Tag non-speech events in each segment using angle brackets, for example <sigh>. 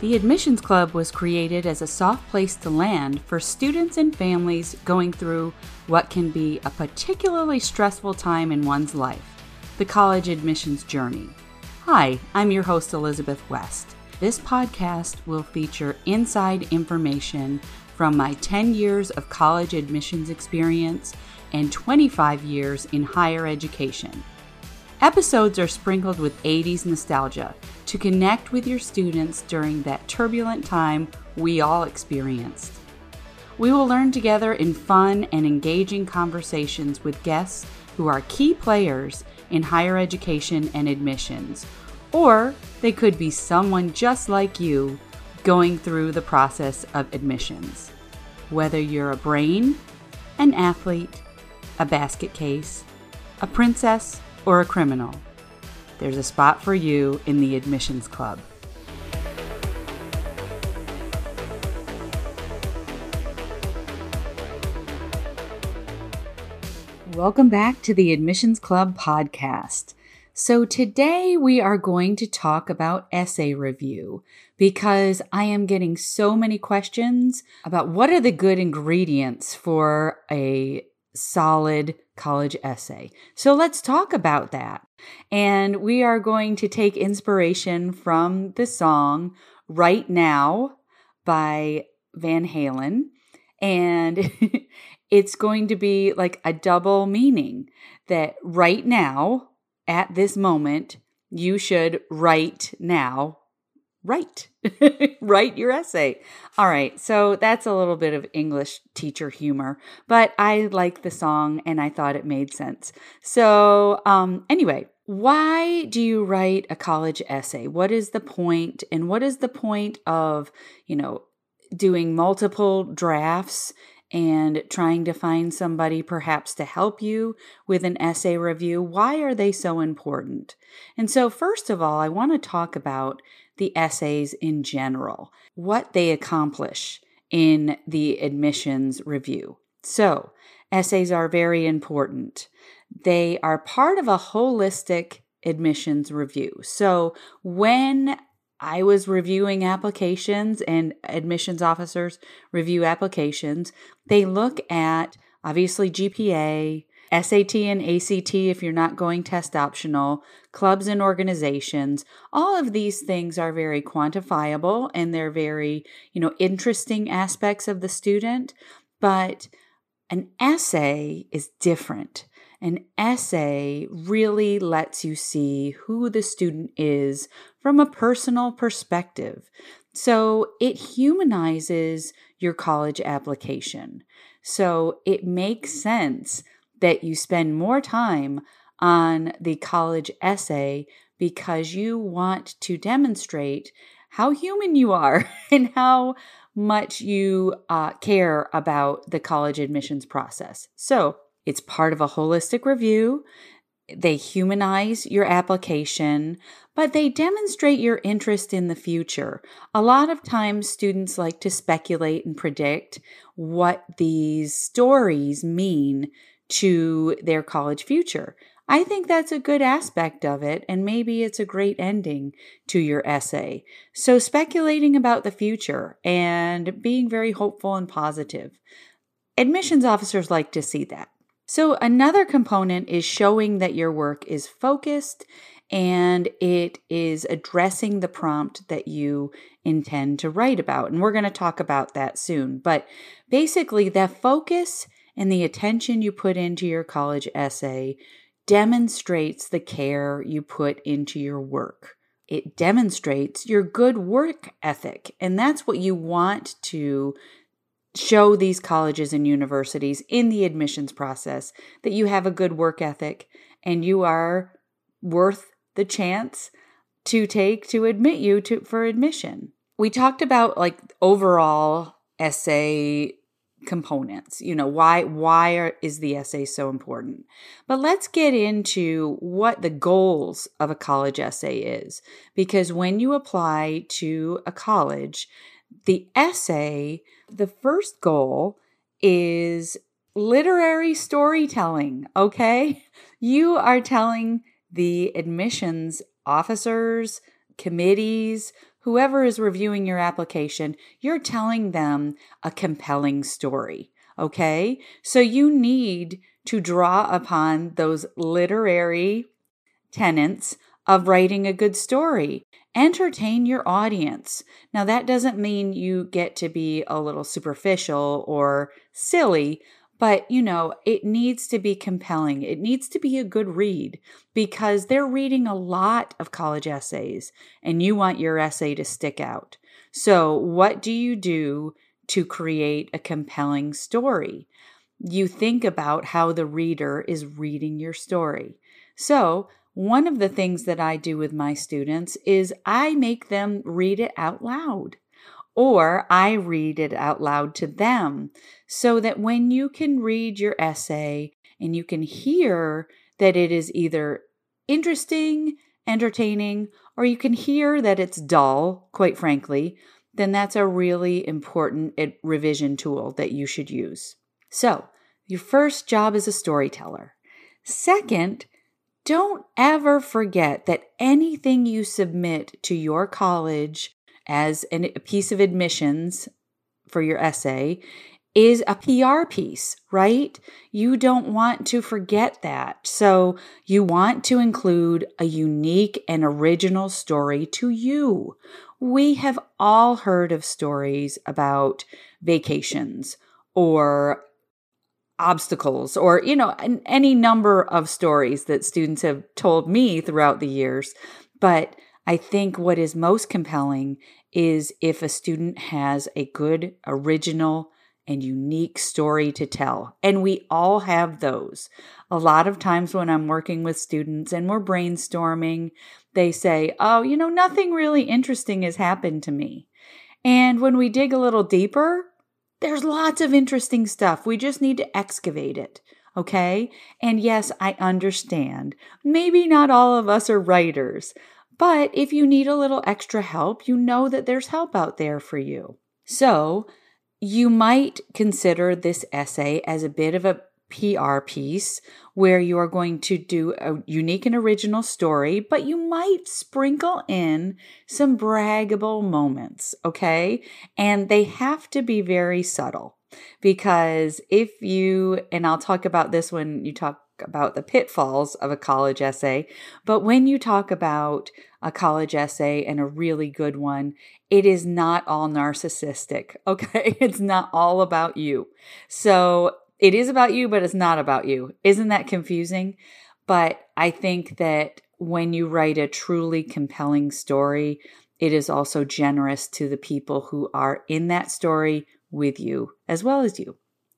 The Admissions Club was created as a soft place to land for students and families going through what can be a particularly stressful time in one's life the college admissions journey. Hi, I'm your host, Elizabeth West. This podcast will feature inside information from my 10 years of college admissions experience and 25 years in higher education. Episodes are sprinkled with 80s nostalgia to connect with your students during that turbulent time we all experienced. We will learn together in fun and engaging conversations with guests who are key players in higher education and admissions, or they could be someone just like you going through the process of admissions. Whether you're a brain, an athlete, a basket case, a princess, or a criminal, there's a spot for you in the Admissions Club. Welcome back to the Admissions Club podcast. So, today we are going to talk about essay review because I am getting so many questions about what are the good ingredients for a solid college essay. So let's talk about that. And we are going to take inspiration from the song Right Now by Van Halen. And <laughs> it's going to be like a double meaning that right now, at this moment, you should write now write <laughs> write your essay all right so that's a little bit of english teacher humor but i like the song and i thought it made sense so um anyway why do you write a college essay what is the point and what is the point of you know doing multiple drafts and trying to find somebody perhaps to help you with an essay review. Why are they so important? And so, first of all, I want to talk about the essays in general, what they accomplish in the admissions review. So, essays are very important. They are part of a holistic admissions review. So, when I was reviewing applications and admissions officers review applications, they look at obviously GPA, SAT and ACT if you're not going test optional, clubs and organizations. All of these things are very quantifiable and they're very, you know, interesting aspects of the student, but an essay is different. An essay really lets you see who the student is from a personal perspective. So it humanizes your college application. So it makes sense that you spend more time on the college essay because you want to demonstrate how human you are <laughs> and how much you uh, care about the college admissions process. So it's part of a holistic review. They humanize your application, but they demonstrate your interest in the future. A lot of times, students like to speculate and predict what these stories mean to their college future. I think that's a good aspect of it, and maybe it's a great ending to your essay. So, speculating about the future and being very hopeful and positive. Admissions officers like to see that. So, another component is showing that your work is focused and it is addressing the prompt that you intend to write about. And we're going to talk about that soon. But basically, the focus and the attention you put into your college essay demonstrates the care you put into your work. It demonstrates your good work ethic. And that's what you want to show these colleges and universities in the admissions process that you have a good work ethic and you are worth the chance to take to admit you to for admission. We talked about like overall essay components you know why why are, is the essay so important? But let's get into what the goals of a college essay is because when you apply to a college the essay the first goal is literary storytelling okay? You are telling the admissions officers committees whoever is reviewing your application, you're telling them a compelling story. Okay. So you need to draw upon those literary tenets of writing a good story. Entertain your audience. Now, that doesn't mean you get to be a little superficial or silly, but you know, it needs to be compelling. It needs to be a good read because they're reading a lot of college essays and you want your essay to stick out. So, what do you do to create a compelling story? You think about how the reader is reading your story. So, one of the things that I do with my students is I make them read it out loud or I read it out loud to them so that when you can read your essay and you can hear that it is either interesting, entertaining, or you can hear that it's dull, quite frankly, then that's a really important eh, revision tool that you should use. So, your first job is a storyteller. Second, don't ever forget that anything you submit to your college as a piece of admissions for your essay is a PR piece, right? You don't want to forget that. So you want to include a unique and original story to you. We have all heard of stories about vacations or obstacles or you know any number of stories that students have told me throughout the years but i think what is most compelling is if a student has a good original and unique story to tell and we all have those a lot of times when i'm working with students and we're brainstorming they say oh you know nothing really interesting has happened to me and when we dig a little deeper there's lots of interesting stuff. We just need to excavate it. Okay. And yes, I understand. Maybe not all of us are writers, but if you need a little extra help, you know that there's help out there for you. So you might consider this essay as a bit of a PR piece where you are going to do a unique and original story, but you might sprinkle in some braggable moments, okay? And they have to be very subtle because if you, and I'll talk about this when you talk about the pitfalls of a college essay, but when you talk about a college essay and a really good one, it is not all narcissistic, <laughs> okay? It's not all about you. So it is about you, but it's not about you. Isn't that confusing? But I think that when you write a truly compelling story, it is also generous to the people who are in that story with you as well as you.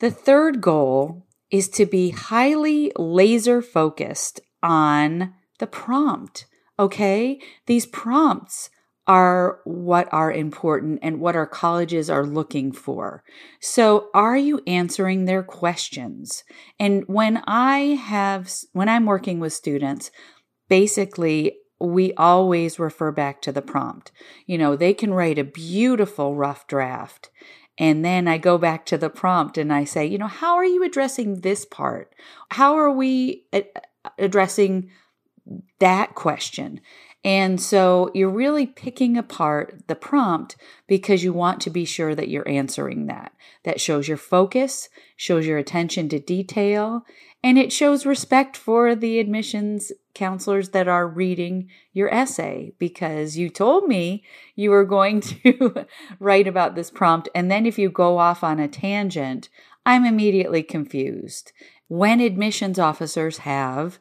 The third goal is to be highly laser focused on the prompt. Okay. These prompts are what are important and what our colleges are looking for. So, are you answering their questions? And when I have, when I'm working with students, basically, we always refer back to the prompt. You know, they can write a beautiful rough draft. And then I go back to the prompt and I say, you know, how are you addressing this part? How are we uh, uh, addressing that question? And so you're really picking apart the prompt because you want to be sure that you're answering that. That shows your focus, shows your attention to detail, and it shows respect for the admissions counselors that are reading your essay because you told me you were going <laughs> to write about this prompt. And then if you go off on a tangent, I'm immediately confused. When admissions officers have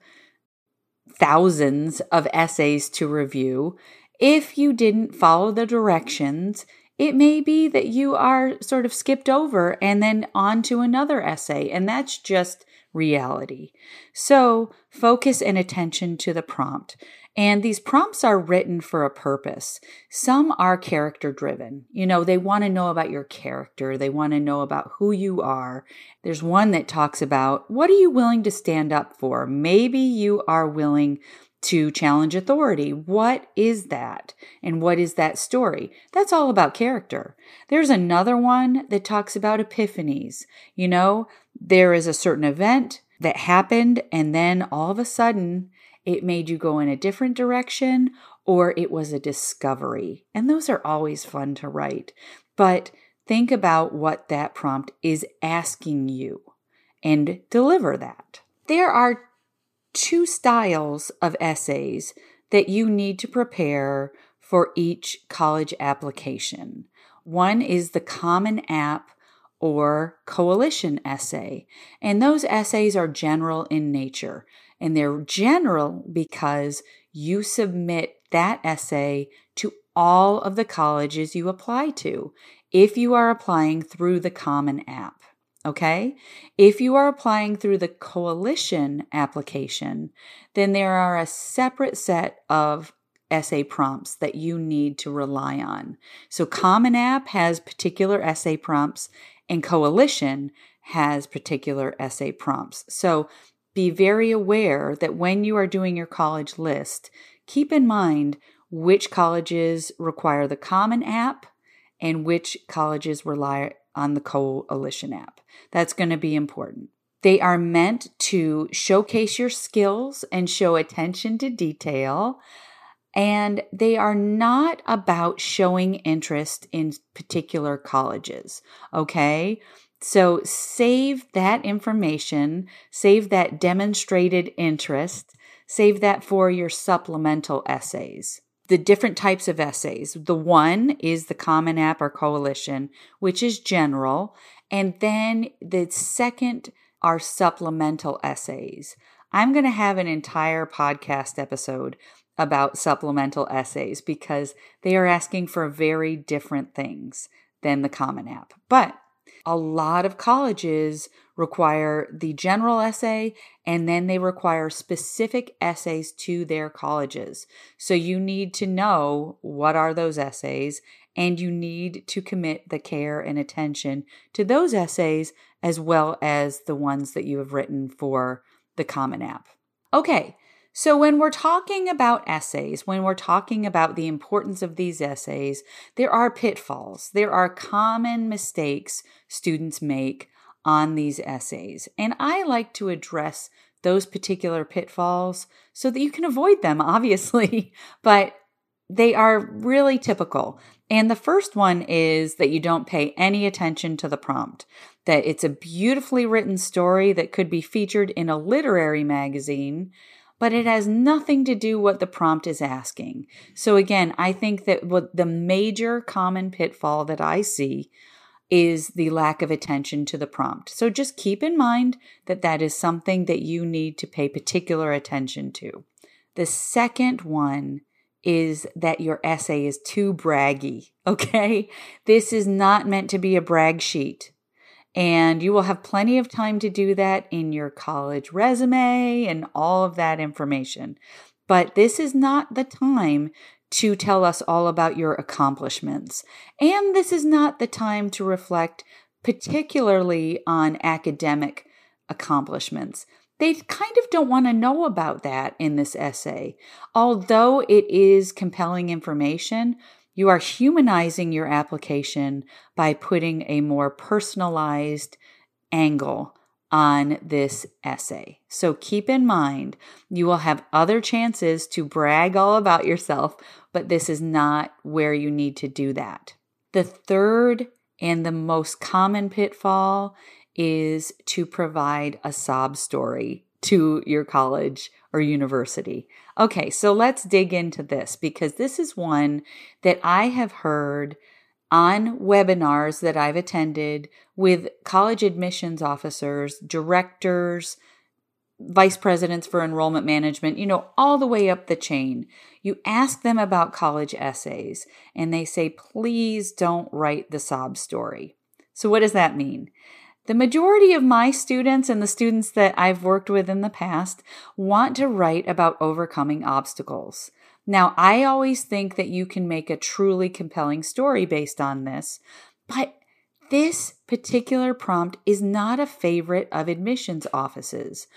thousands of essays to review. If you didn't follow the directions, it may be that you are sort of skipped over and then on to another essay, and that's just reality. So focus and attention to the prompt. And these prompts are written for a purpose. Some are character driven. You know, they want to know about your character, they want to know about who you are. There's one that talks about what are you willing to stand up for? Maybe you are willing to challenge authority. What is that? And what is that story? That's all about character. There's another one that talks about epiphanies. You know, there is a certain event, that happened and then all of a sudden it made you go in a different direction or it was a discovery. And those are always fun to write. But think about what that prompt is asking you and deliver that. There are two styles of essays that you need to prepare for each college application. One is the Common App or Coalition essay, and those essays are general in nature. And they're general because you submit that essay to all of the colleges you apply to if you are applying through the Common App. Okay? If you are applying through the coalition application, then there are a separate set of essay prompts that you need to rely on. So, Common App has particular essay prompts, and Coalition has particular essay prompts. So, be very aware that when you are doing your college list, keep in mind which colleges require the Common App and which colleges rely on the Coalition app. That's going to be important. They are meant to showcase your skills and show attention to detail. And they are not about showing interest in particular colleges. Okay. So save that information, save that demonstrated interest, save that for your supplemental essays the different types of essays. The one is the Common App or Coalition, which is general. And then the second are supplemental essays. I'm going to have an entire podcast episode about supplemental essays because they are asking for very different things than the Common App. But a lot of colleges require the general essay and then they require specific essays to their colleges. So you need to know what are those essays and you need to commit the care and attention to those essays as well as the ones that you have written for the Common App. Okay, so, when we're talking about essays, when we're talking about the importance of these essays, there are pitfalls. There are common mistakes students make on these essays. And I like to address those particular pitfalls so that you can avoid them, <laughs> obviously, but they are really typical. And the first one is that you don't pay any attention to the prompt, that it's a beautifully written story that could be featured in a literary magazine but it has nothing to do what the prompt is asking. So again, I think that what the major common pitfall that I see is the lack of attention to the prompt. So just keep in mind that that is something that you need to pay particular attention to. The second one is that your essay is too braggy. <laughs> Okay. This is not meant to be a brag sheet. And you will have plenty of time to do that in your college resume and all of that information. But this is not the time to tell us all about your accomplishments. And this is not the time to reflect particularly on academic accomplishments. They kind of don't want to know about that in this essay. Although it is compelling information, you are humanizing your application by putting a more personalized angle on this essay. So keep in mind, you will have other chances to brag all about yourself, but this is not where you need to do that. The third and the most common pitfall is to provide a sob story to your college or university. Okay, so let's dig into this because this is one that I have heard on webinars that I've attended with college admissions officers, directors, vice presidents for enrollment management, you know, all the way up the chain. You ask them about college essays and they say, please don't write the sob story. So, what does that mean? The majority of my students and the students that I've worked with in the past want to write about overcoming obstacles. Now, I always think that you can make a truly compelling story based on this, but this particular prompt is not a favorite of admissions offices.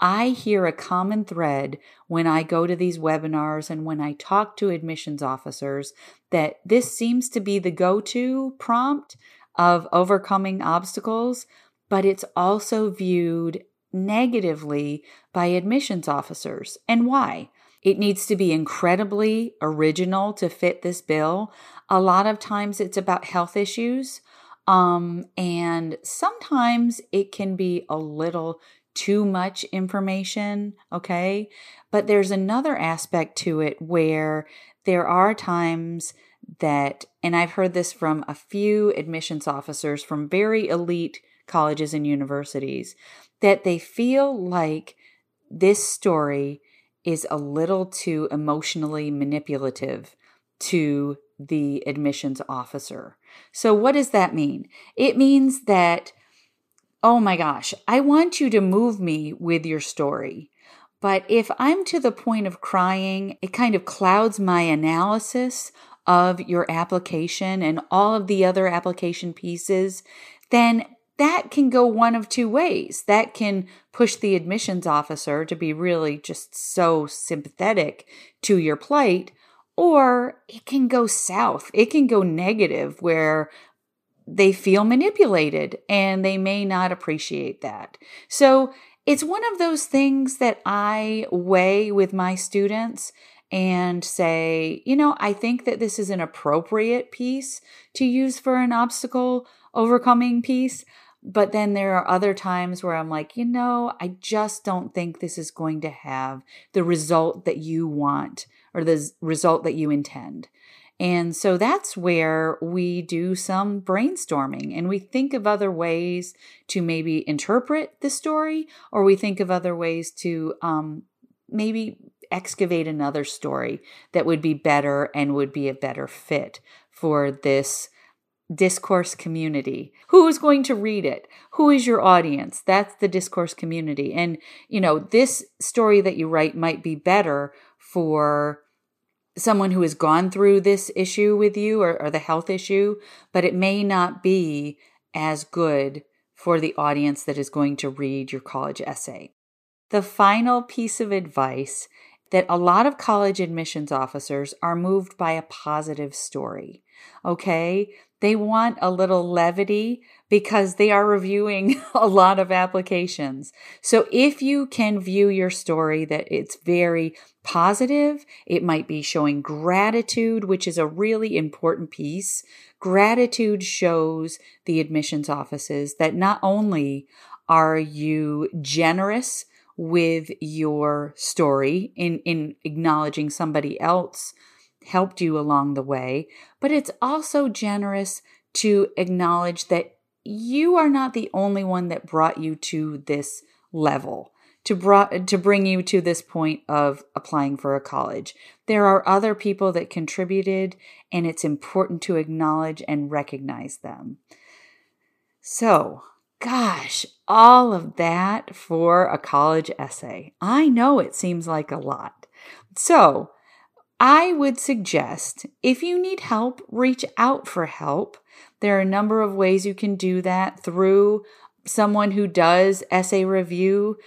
I hear a common thread when I go to these webinars and when I talk to admissions officers that this seems to be the go to prompt of overcoming obstacles, but it's also viewed negatively by admissions officers. And why? It needs to be incredibly original to fit this bill. A lot of times it's about health issues. Um, and sometimes it can be a little too much information, okay? But there's another aspect to it where there are times that, and I've heard this from a few admissions officers from very elite colleges and universities, that they feel like this story is a little too emotionally manipulative to the admissions officer. So, what does that mean? It means that, oh my gosh, I want you to move me with your story. But if I'm to the point of crying, it kind of clouds my analysis of your application and all of the other application pieces, then that can go one of two ways. That can push the admissions officer to be really just so sympathetic to your plight, or it can go south. It can go negative where they feel manipulated and they may not appreciate that. So it's one of those things that I weigh with my students and say, you know, I think that this is an appropriate piece to use for an obstacle overcoming piece. But then there are other times where I'm like, you know, I just don't think this is going to have the result that you want or the result that you intend. And so that's where we do some brainstorming and we think of other ways to maybe interpret the story, or we think of other ways to um, maybe excavate another story that would be better and would be a better fit for this discourse community. Who is going to read it? Who is your audience? That's the discourse community. And, you know, this story that you write might be better for someone who has gone through this issue with you or, or the health issue, but it may not be as good for the audience that is going to read your college essay. The final piece of advice that a lot of college admissions officers are moved by a positive story. Okay. They want a little levity because they are reviewing <laughs> a lot of applications. So if you can view your story that it's very positive, it might be showing gratitude, which is a really important piece. Gratitude shows the admissions offices that not only are you generous with your story in, in acknowledging somebody else helped you along the way, but it's also generous to acknowledge that you are not the only one that brought you to this level to brought to bring you to this point of applying for a college. There are other people that contributed and it's important to acknowledge and recognize them. So, gosh, all of that for a college essay. I know it seems like a lot. So, I would suggest if you need help, reach out for help. There are a number of ways you can do that through someone who does essay review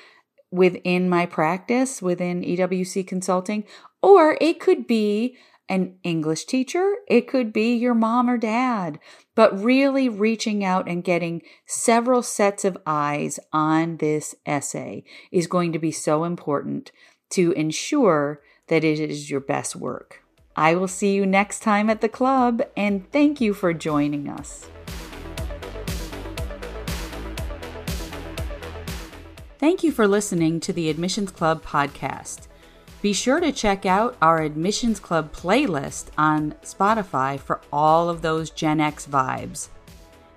within my practice, within EWC Consulting, or it could be an English teacher, it could be your mom or dad, but really reaching out and getting several sets of eyes on this essay is going to be so important to ensure that it is your best work. I will see you next time at the club, and thank you for joining us. Thank you for listening to the Admissions Club podcast. Be sure to check out our Admissions Club playlist on Spotify for all of those Gen X vibes.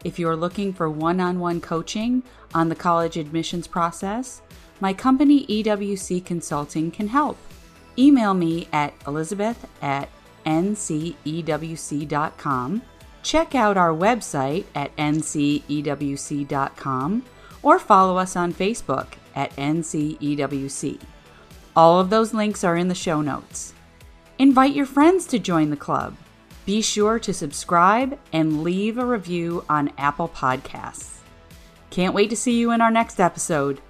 If you're looking for one on one coaching on the college admissions process, my company EWC Consulting can help email me at elizabeth at ncewc.com. Check out our website at ncewc.com or follow us on Facebook at ncewc. All of those links are in the show notes. Invite your friends to join the club. Be sure to subscribe and leave a review on Apple Podcasts. Can't wait to see you in our next episode.